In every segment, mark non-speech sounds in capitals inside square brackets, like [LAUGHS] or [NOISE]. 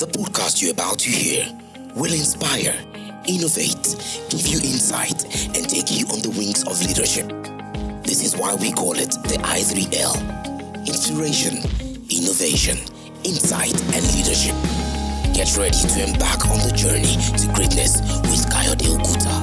The podcast you're about to hear will inspire, innovate, give you insight, and take you on the wings of leadership. This is why we call it the I3L Inspiration, Innovation, Insight, and Leadership. Get ready to embark on the journey to greatness with Kayode Okuta.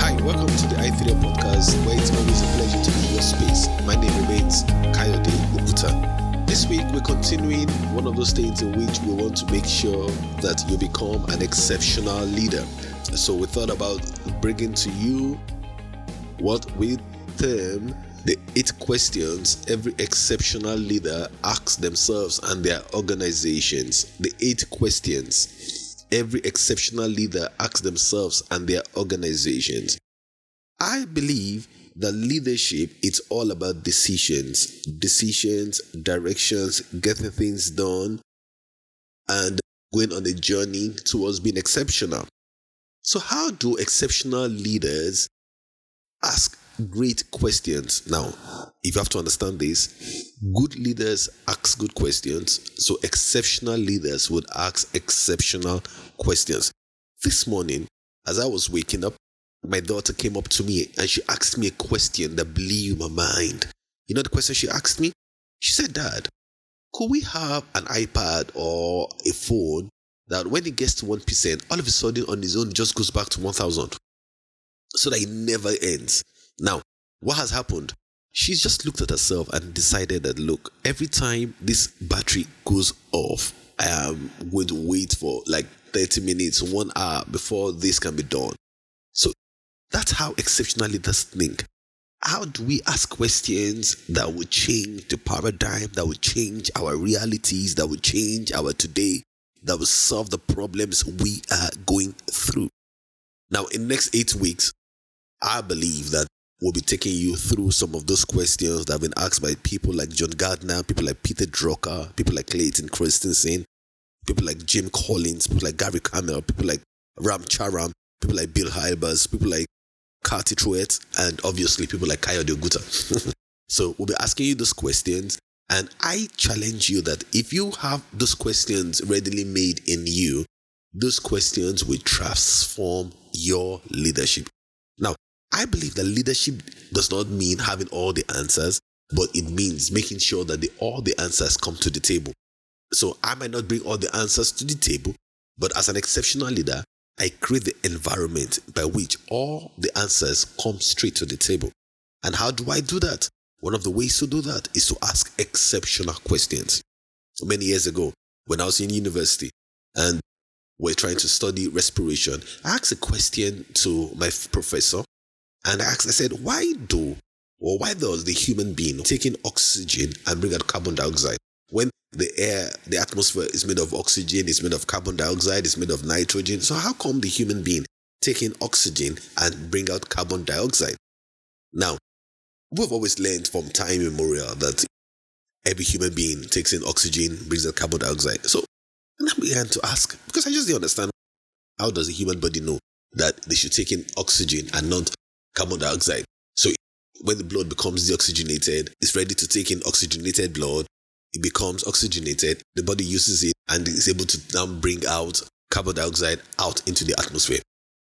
Hi, welcome to the i3L podcast where it's always a pleasure to be in your space. My name remains Kayode Okuta. This week we're continuing one of those things in which we want to make sure that you become an exceptional leader. So we thought about bringing to you what we term the eight questions every exceptional leader asks themselves and their organizations. The eight questions every exceptional leader asks themselves and their organizations. I believe that leadership it's all about decisions. Decisions directions getting things done and going on a journey towards being exceptional. So how do exceptional leaders ask great questions? Now if you have to understand this good leaders ask good questions so exceptional leaders would ask exceptional questions. This morning as i was waking up my daughter came up to me and she asked me a question that blew my mind. You know the question she asked me? She said, Dad, could we have an iPad or a phone that when it gets to 1%, all of a sudden on its own it just goes back to 1000 so that it never ends? Now, what has happened? She's just looked at herself and decided that, look, every time this battery goes off, I am going to wait for like 30 minutes, one hour before this can be done. That's how exceptional this thing. How do we ask questions that would change the paradigm, that would change our realities, that would change our today, that will solve the problems we are going through? Now, in next eight weeks, I believe that we'll be taking you through some of those questions that have been asked by people like John Gardner, people like Peter Drucker, people like Clayton Christensen, people like Jim Collins, people like Gary Hamel, people like Ram Charan, people like Bill Hybels, people like Cathy Truett, and obviously people like Kayode Okuta. [LAUGHS] so we'll be asking you those questions. And I challenge you that if you have those questions readily made in you, those questions will transform your leadership. Now, I believe that leadership does not mean having all the answers, but it means making sure that the, all the answers come to the table. So I might not bring all the answers to the table, but as an exceptional leader, I create the environment by which all the answers come straight to the table. And how do I do that? One of the ways to do that is to ask exceptional questions. Many years ago, when I was in university and we're trying to study respiration, I asked a question to my professor and I asked, I said, why do or why does the human being taking oxygen and bring out carbon dioxide when the air, the atmosphere is made of oxygen, it's made of carbon dioxide, it's made of nitrogen. So how come the human being taking oxygen and bring out carbon dioxide? Now, we've always learned from time immemorial that every human being takes in oxygen, brings out carbon dioxide. So and I began to ask, because I just didn't understand how does a human body know that they should take in oxygen and not carbon dioxide? So when the blood becomes deoxygenated, it's ready to take in oxygenated blood it becomes oxygenated, the body uses it and is able to now bring out carbon dioxide out into the atmosphere.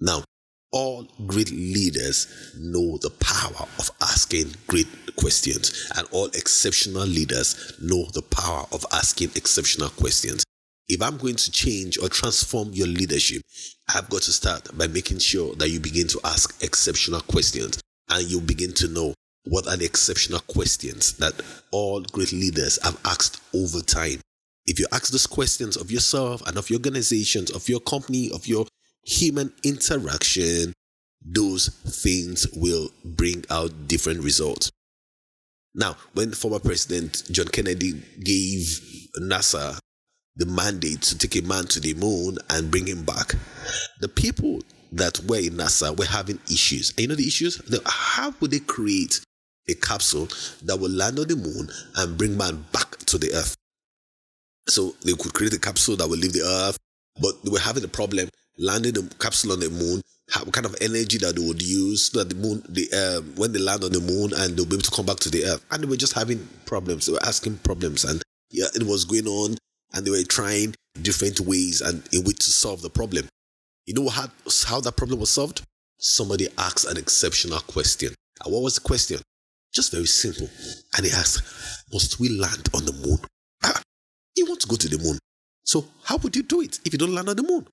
Now, all great leaders know the power of asking great questions, and all exceptional leaders know the power of asking exceptional questions. If I'm going to change or transform your leadership, I've got to start by making sure that you begin to ask exceptional questions and you begin to know what are the exceptional questions that all great leaders have asked over time? If you ask those questions of yourself and of your organizations, of your company, of your human interaction, those things will bring out different results. Now, when former President John Kennedy gave NASA the mandate to take a man to the moon and bring him back, the people that were in NASA were having issues. And you know the issues? How would they create a capsule that will land on the moon and bring man back to the earth. So they could create a capsule that will leave the earth, but they were having a problem landing the capsule on the moon. What kind of energy that they would use so that the moon, the um, when they land on the moon and they'll be able to come back to the earth, and they were just having problems. They were asking problems, and yeah, it was going on. and they were trying different ways and in which to solve the problem. You know how, how that problem was solved? Somebody asked an exceptional question. And what was the question? Just very simple. And he asked, Must we land on the moon? Ah, you want to go to the moon. So how would you do it if you don't land on the moon?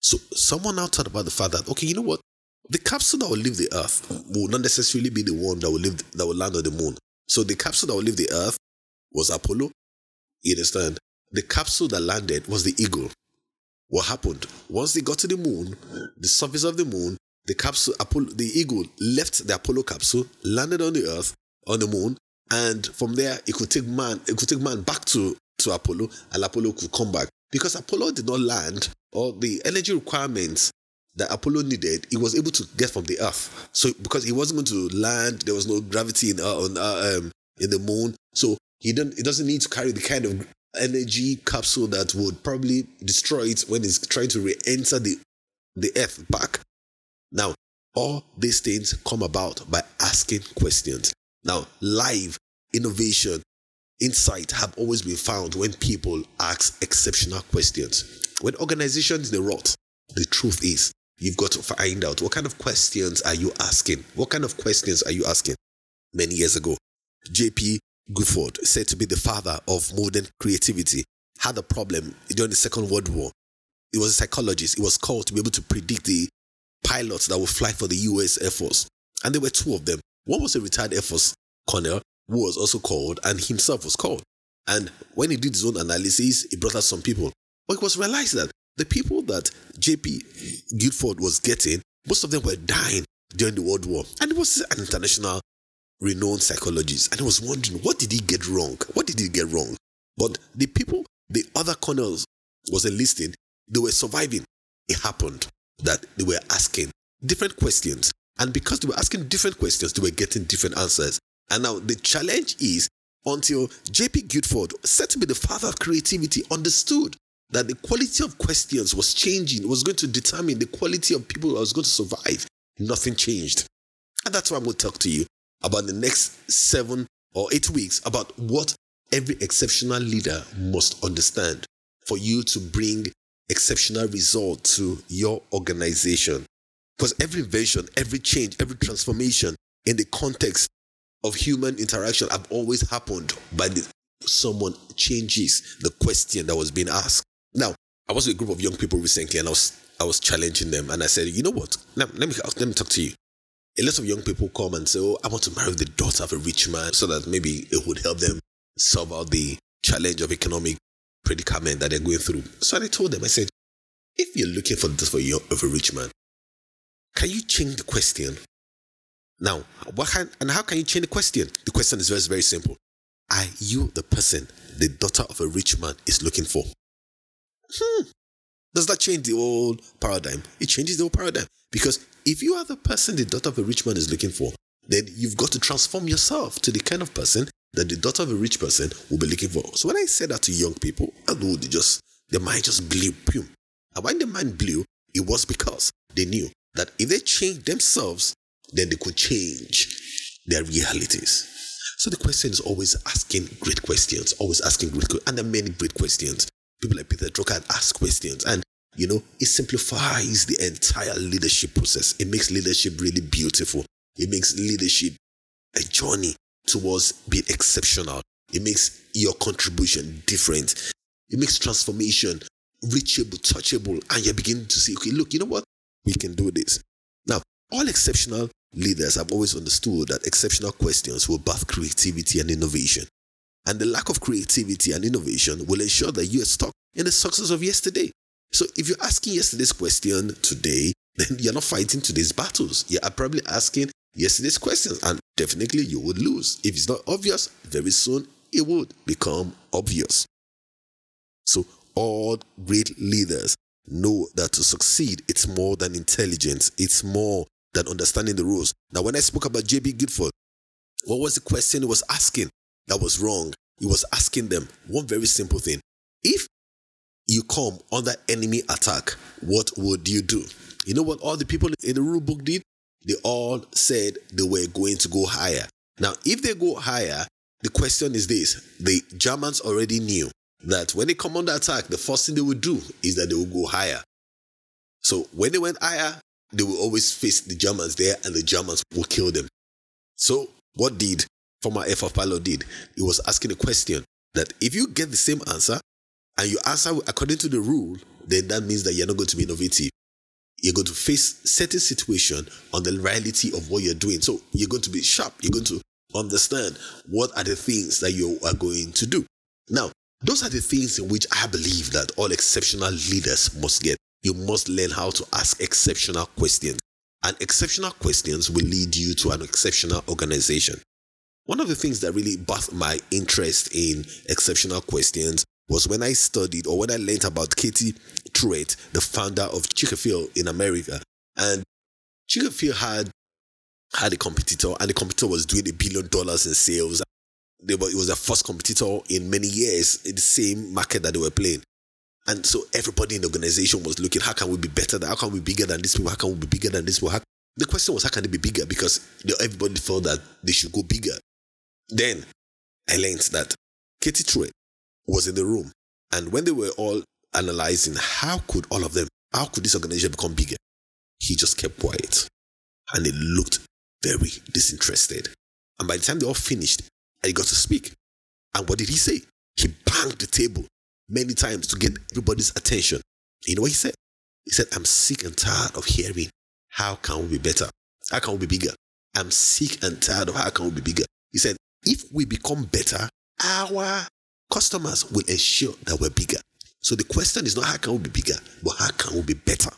So someone now thought about the fact that, okay, you know what? The capsule that will leave the Earth will not necessarily be the one that will live that will land on the moon. So the capsule that will leave the Earth was Apollo. You understand? The capsule that landed was the Eagle. What happened? Once they got to the moon, the surface of the moon, the capsule, Apollo, the Eagle left the Apollo capsule, landed on the Earth, on the moon, and from there it could take man, it could take man back to, to Apollo, and Apollo could come back. Because Apollo did not land, or the energy requirements that Apollo needed, he was able to get from the Earth. So because he wasn't going to land, there was no gravity in uh, on uh, um, in the moon, so he don't he doesn't need to carry the kind of energy capsule that would probably destroy it when it's trying to re-enter the the Earth back. Now, all these things come about by asking questions. Now, live innovation, insight have always been found when people ask exceptional questions. When organizations they rot, the truth is you've got to find out what kind of questions are you asking? What kind of questions are you asking? Many years ago, JP Guilford, said to be the father of modern creativity, had a problem during the Second World War. He was a psychologist. He was called to be able to predict the pilots that would fly for the US Air Force. And there were two of them. One was a retired Air Force colonel who was also called, and himself was called. And when he did his own analysis, he brought out some people. But it was realized that the people that JP Guilford was getting, most of them were dying during the World War. And it was an international renowned psychologist. And I was wondering, what did he get wrong? What did he get wrong? But the people, the other colonels was enlisting, they were surviving. It happened that they were asking different questions. And because they were asking different questions, they were getting different answers. And now the challenge is until J.P. Guilford, said to be the father of creativity, understood that the quality of questions was changing, was going to determine the quality of people that was going to survive. Nothing changed. And that's why I'm going to talk to you about the next seven or eight weeks about what every exceptional leader must understand for you to bring exceptional result to your organization. Because every invention, every change, every transformation in the context of human interaction have always happened by the someone changes the question that was being asked. Now, I was with a group of young people recently and I was I was challenging them and I said, you know what? Let, let me let me talk to you. A lot of young people come and say, Oh, I want to marry the daughter of a rich man so that maybe it would help them solve out the challenge of economic predicament that they're going through. So I told them, I said, if you're looking for this for your of a rich man, can you change the question? Now, what can, and how can you change the question? The question is very, very simple. Are you the person the daughter of a rich man is looking for? Hmm. Does that change the old paradigm? It changes the old paradigm. Because if you are the person the daughter of a rich man is looking for, then you've got to transform yourself to the kind of person that the daughter of a rich person will be looking for. So when I say that to young people, I know they just their mind just blew. And when the mind blew, it was because they knew that if they changed themselves, then they could change their realities. So the question is always asking great questions, always asking great questions. And there are many great questions. People like Peter Drucker ask questions. And you know, it simplifies the entire leadership process. It makes leadership really beautiful. It makes leadership a journey towards being exceptional. It makes your contribution different. It makes transformation reachable, touchable, and you're beginning to see, okay, look, you know what? We can do this. Now, all exceptional leaders have always understood that exceptional questions will birth creativity and innovation. And the lack of creativity and innovation will ensure that you are stuck in the success of yesterday. So if you're asking yesterday's question today, [LAUGHS] then you're not fighting today's battles. You are probably asking yesterday's questions, and definitely you would lose. If it's not obvious, very soon it would become obvious. So all great leaders know that to succeed, it's more than intelligence, it's more than understanding the rules. Now, when I spoke about J.P. Guilford, what was the question he was asking that was wrong? He was asking them one very simple thing. If you come under enemy attack, what would you do? You know what all the people in the rule book did? They all said they were going to go higher. Now, if they go higher, the question is this the Germans already knew that when they come under attack, the first thing they would do is that they will go higher. So when they went higher, they will always face the Germans there and the Germans will kill them. So what did former Force pilot did? He was asking a question that if you get the same answer and you answer according to the rule, then that means that you're not going to be innovative. You're going to face certain situation on the reality of what you're doing. So you're going to be sharp. You're going to understand what are the things that you are going to do. Now, those are the things in which I believe that all exceptional leaders must get. You must learn how to ask exceptional questions. And exceptional questions will lead you to an exceptional organization. One of the things that really birthed my interest in exceptional questions was when I studied or when I learned about Cathy Truett, the founder of Chick-fil in America. And Chick-fil had had a competitor, and the competitor was doing a billion dollars in sales. They were, it was the first competitor in many years in the same market that they were playing. And so everybody in the organization was looking, how can we be better? How can we be bigger than this people? How can we be bigger than this people? How, the question was, how can they be bigger? Because everybody felt that they should go bigger. Then I learned that Cathy Truett was in the room. And when they were all analyzing how could all of them, how could this organization become bigger? He just kept quiet. And he looked very disinterested. And by the time they all finished, he got to speak. And what did he say? He banged the table many times to get everybody's attention. You know what he said? He said, I'm sick and tired of hearing how can we be better? How can we be bigger? I'm sick and tired of how can we be bigger. He said, if we become better, our customers will ensure that we're bigger. So the question is not how can we be bigger, but how can we be better?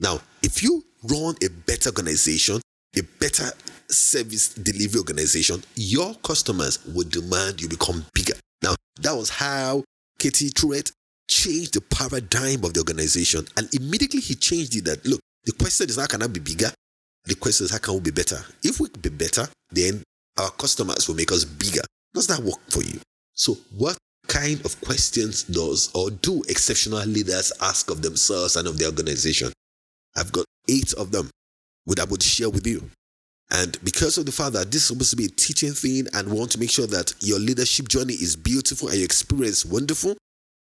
Now, if you run a better organization, a better service delivery organization, your customers will demand you become bigger. Now, that was how Cathy Truett changed the paradigm of the organization. And immediately he changed it that look, the question is how can I be bigger? The question is how can we be better? If we be better, then our customers will make us bigger. Does that work for you? So, what kind of questions does or do exceptional leaders ask of themselves and of their organization? I've got eight of them which I would share with you. And because of the fact that this is supposed to be a teaching thing and want to make sure that your leadership journey is beautiful and your experience wonderful,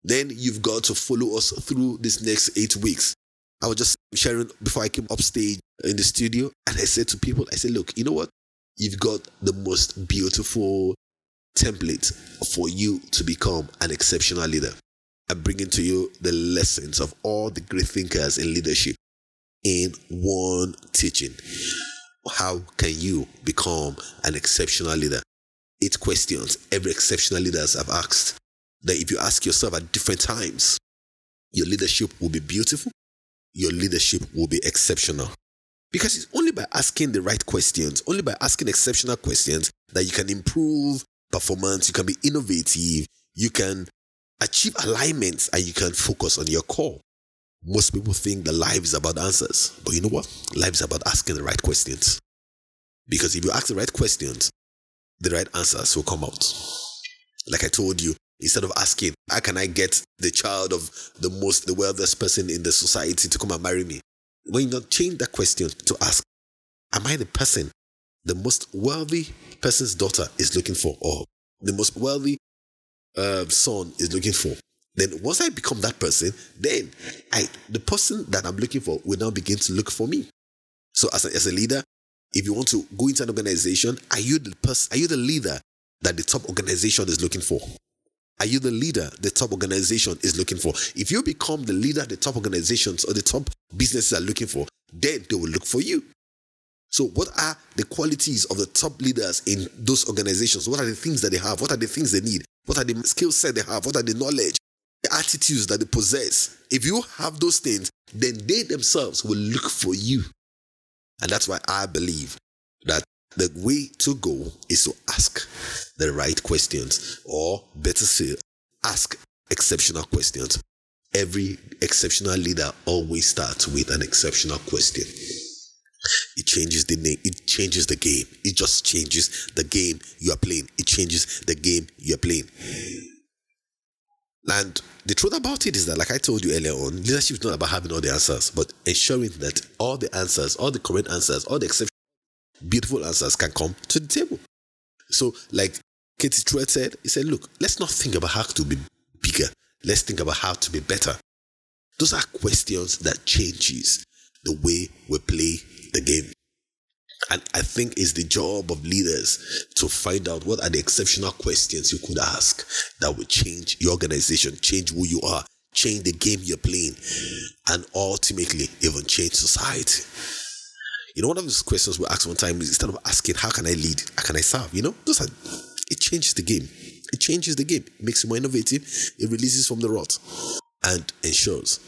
then you've got to follow us through this next eight weeks. I was just sharing before I came upstage in the studio, and I said to people, I said, look, you know what? You've got the most beautiful template for you to become an exceptional leader. I'm bringing to you the lessons of all the great thinkers in leadership in one teaching. How can you become an exceptional leader? Eight questions every exceptional leaders have asked that if you ask yourself at different times, your leadership will be beautiful, your leadership will be exceptional. Because it's only by asking the right questions, only by asking exceptional questions, that you can improve performance, you can be innovative, you can achieve alignments, and you can focus on your core. Most people think that life is about answers. But you know what? Life is about asking the right questions. Because if you ask the right questions, the right answers will come out. Like I told you, instead of asking, how can I get the child of the most, the wealthiest person in the society to come and marry me? When you not change that question to ask, am I the person the most wealthy person's daughter is looking for, or the most wealthy uh, son is looking for? Then once I become that person, then I the person that I'm looking for will now begin to look for me. So as a, as a leader, if you want to go into an organization, are you the person, are you the leader that the top organization is looking for? Are you the leader the top organization is looking for? If you become the leader the top organizations or the top businesses are looking for, then they will look for you. So, what are the qualities of the top leaders in those organizations? What are the things that they have? What are the things they need? What are the skill set they have? What are the knowledge? the attitudes that they possess, if you have those things, then they themselves will look for you. And that's why I believe that the way to go is to ask the right questions, or better say, ask exceptional questions. Every exceptional leader always starts with an exceptional question. It changes the name, it changes the game. It just changes the game you are playing. It changes the game you are playing. And the truth about it is that, like I told you earlier on, leadership is not about having all the answers, but ensuring that all the answers, all the correct answers, all the exceptional, beautiful answers can come to the table. So, like Cathy Truett said, he said, look, let's not think about how to be bigger. Let's think about how to be better. Those are questions that changes the way we play. And I think it's the job of leaders to find out what are the exceptional questions you could ask that would change your organization, change who you are, change the game you're playing, and ultimately even change society. You know, one of those questions we ask one time is instead of asking, How can I lead? How can I serve? You know, those are it changes the game. It changes the game, it makes you more innovative, it releases from the rot, and ensures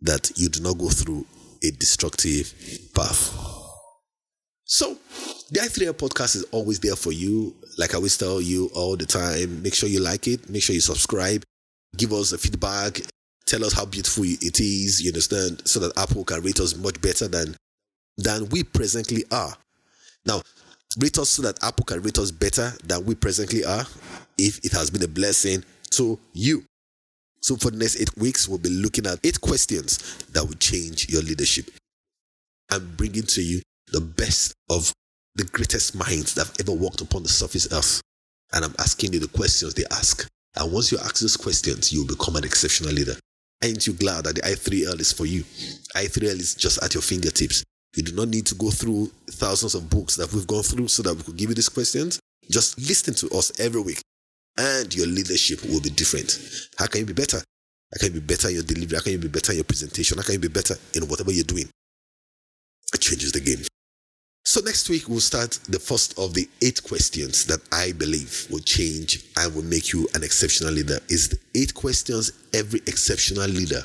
that you do not go through a destructive path. So, the i3l podcast is always there for you. Like I always tell you all the time, make sure you like it, make sure you subscribe, give us a feedback, tell us how beautiful it is, you understand, so that Apple can rate us much better than than we presently are. Now, rate us so that Apple can rate us better than we presently are if it has been a blessing to you. So, for the next eight weeks, we'll be looking at eight questions that will change your leadership. I'm bringing to you the best of the greatest minds that have ever walked upon the surface earth. And I'm asking you the questions they ask. And once you ask those questions, you'll become an exceptional leader. Ain't you glad that the i3L is for you? i3L is just at your fingertips. You do not need to go through thousands of books that we've gone through so that we could give you these questions. Just listen to us every week and your leadership will be different. How can you be better? How can you be better in your delivery? How can you be better in your presentation? How can you be better in whatever you're doing? It changes the game. So next week we'll start the first of the eight questions that I believe will change and will make you an exceptional leader. Is the eight questions every exceptional leader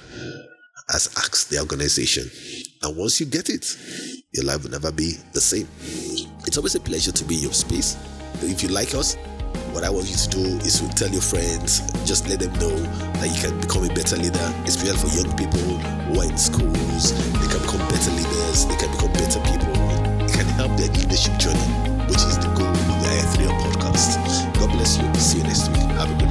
has asked the organization. And once you get it, your life will never be the same. It's always a pleasure to be in your space. If you like us, what I want you to do is to tell your friends, just let them know that you can become a better leader, especially for young people who are in schools. They can become better leaders, they can become better people can help their leadership journey, which is the goal of the i3 podcast. God bless you. See you next week. Have a good